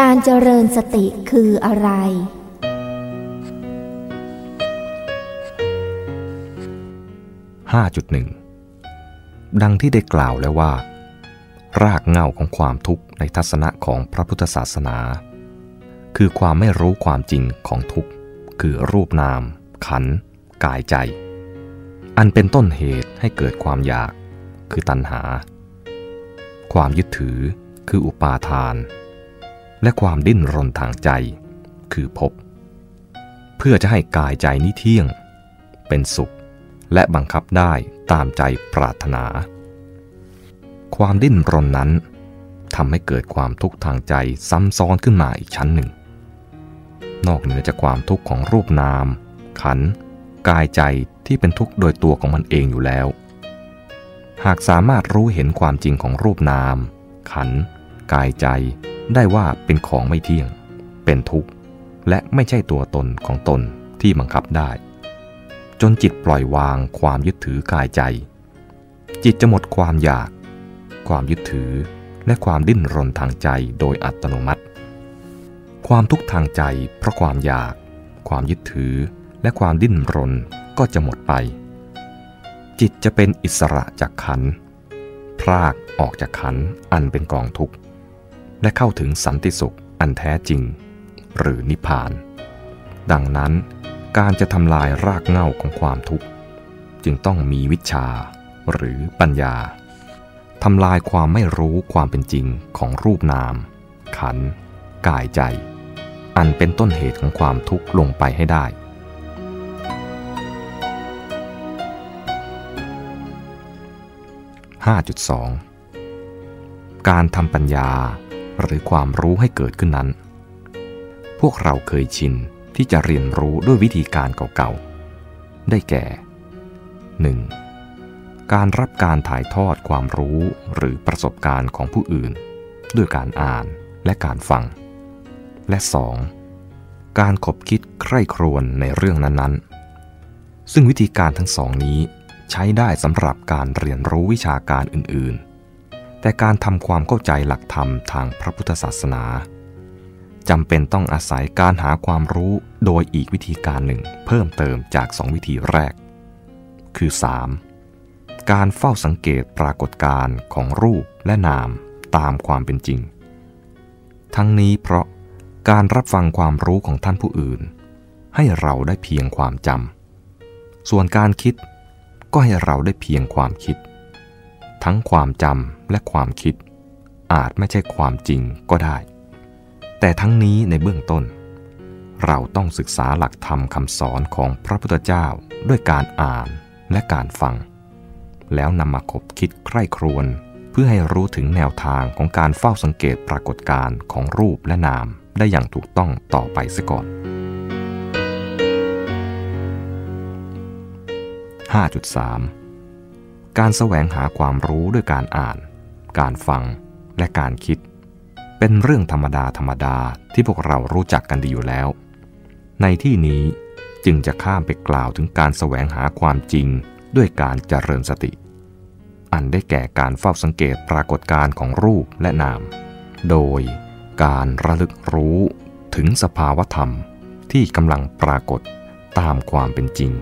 การเจริญสติคืออะไร 5.1 ดังที่ได้กล่าวแล้วว่า รากเหง้าของความทุกข์ในทัศนะของพระพุทธศาสนา คือความไม่รู้ความจริงของทุกข์ คือรูปนาม ขัน กายใจ อันเป็นต้นเหตุให้เกิดความอยาก คือตัณหา ความยึดถือ คืออุปาทาน และความดิ้นรนทางใจ คือภพเพื่อจะให้กายใจนี้เที่ยง เป็นสุข และบังคับได้ตามใจปรารถนา ความดิ้นรนนั้นทำให้เกิดความทุกข์ทางใจซ้ำซ้อนขึ้นมาอีกชั้นหนึ่ง นอกเหนือจากความทุกข์ของรูปนาม ขัน กายใจที่เป็นทุกข์โดยตัวของมันเองอยู่แล้ว หากสามารถรู้เห็นความจริงของรูปนาม ขัน กายใจ ได้ว่าเป็นของไม่เที่ยง เป็นทุกข์ และไม่ใช่ตัวตนของตนที่บังคับได้ จนจิตปล่อยวางความยึดถือกายใจ จิตจะหมดความอยาก ความยึดถือและความดิ้นรนทางใจโดยอัตโนมัติ ความทุกข์ทางใจเพราะความอยาก ความยึดถือและความดิ้นรนก็จะหมดไป จิตจะเป็นอิสระจากขันพรากออกจากขันอันเป็นกองทุกข์ และเข้าถึงสันติสุขอันแท้จริง หรือนิพพาน ดังนั้นการจะทำลายรากเหง้าของความทุกข์ จึงต้องมีวิชาหรือปัญญาทำลายความไม่รู้ความเป็นจริงของรูปนาม ขัน กายใจ อันเป็นต้นเหตุของความทุกข์ลงไปให้ได้ 5.2 การทำปัญญา หรือความรู้ให้เกิดขึ้นนั้น พวกเราเคยชินที่จะเรียนรู้ด้วยวิธีการเก่าๆ ได้แก่ 1. การรับการถ่ายทอดความรู้หรือประสบการณ์ของผู้อื่น ด้วยการอ่านและการฟัง และ 2. การขบคิดใคร่ครวญในเรื่องนั้นๆ ซึ่งวิธีการทั้งสองนี้ใช้ได้สำหรับการเรียนรู้วิชาการอื่นๆ แต่การทำความเข้าใจหลักธรรมทางพระพุทธศาสนาจำเป็นต้องอาศัยการหาความรู้โดยอีกวิธีการหนึ่ง เพิ่มเติมจากสองวิธีแรก คือ 3. การเฝ้าสังเกตปรากฏการณ์ของรูปและนามตามความเป็นจริง ทั้งนี้เพราะการรับฟังความรู้ของท่านผู้อื่น ให้เราได้เพียงความจำส่วนการคิดก็ให้เราได้เพียงความคิด ทั้งความจำ และความคิด อาจไม่ใช่ความจริงก็ได้ แต่ทั้งนี้ในเบื้องต้น เราต้องศึกษาหลักธรรมคำสอนของพระพุทธเจ้าด้วยการอ่านและการฟัง แล้วนำมาคบคิดใคร่ครวญเพื่อให้รู้ถึงแนวทางของการเฝ้าสังเกตปรากฏการณ์ของรูปและนามได้อย่างถูกต้องต่อไปเสียก่อน 5.3 การแสวงหาความรู้ด้วยการอ่าน การฟังและการคิด เป็นเรื่องธรรมดาธรรมดาที่พวกเรารู้จักกันดีอยู่แล้ว ในที่นี้จึงจะข้ามไปกล่าวถึงการแสวงหาความจริงด้วยการเจริญสติ อันได้แก่การเฝ้าสังเกตปรากฏการณ์ของรูปและนาม โดยการระลึกรู้ถึงสภาวธรรมที่กำลังปรากฏตามความเป็นจริง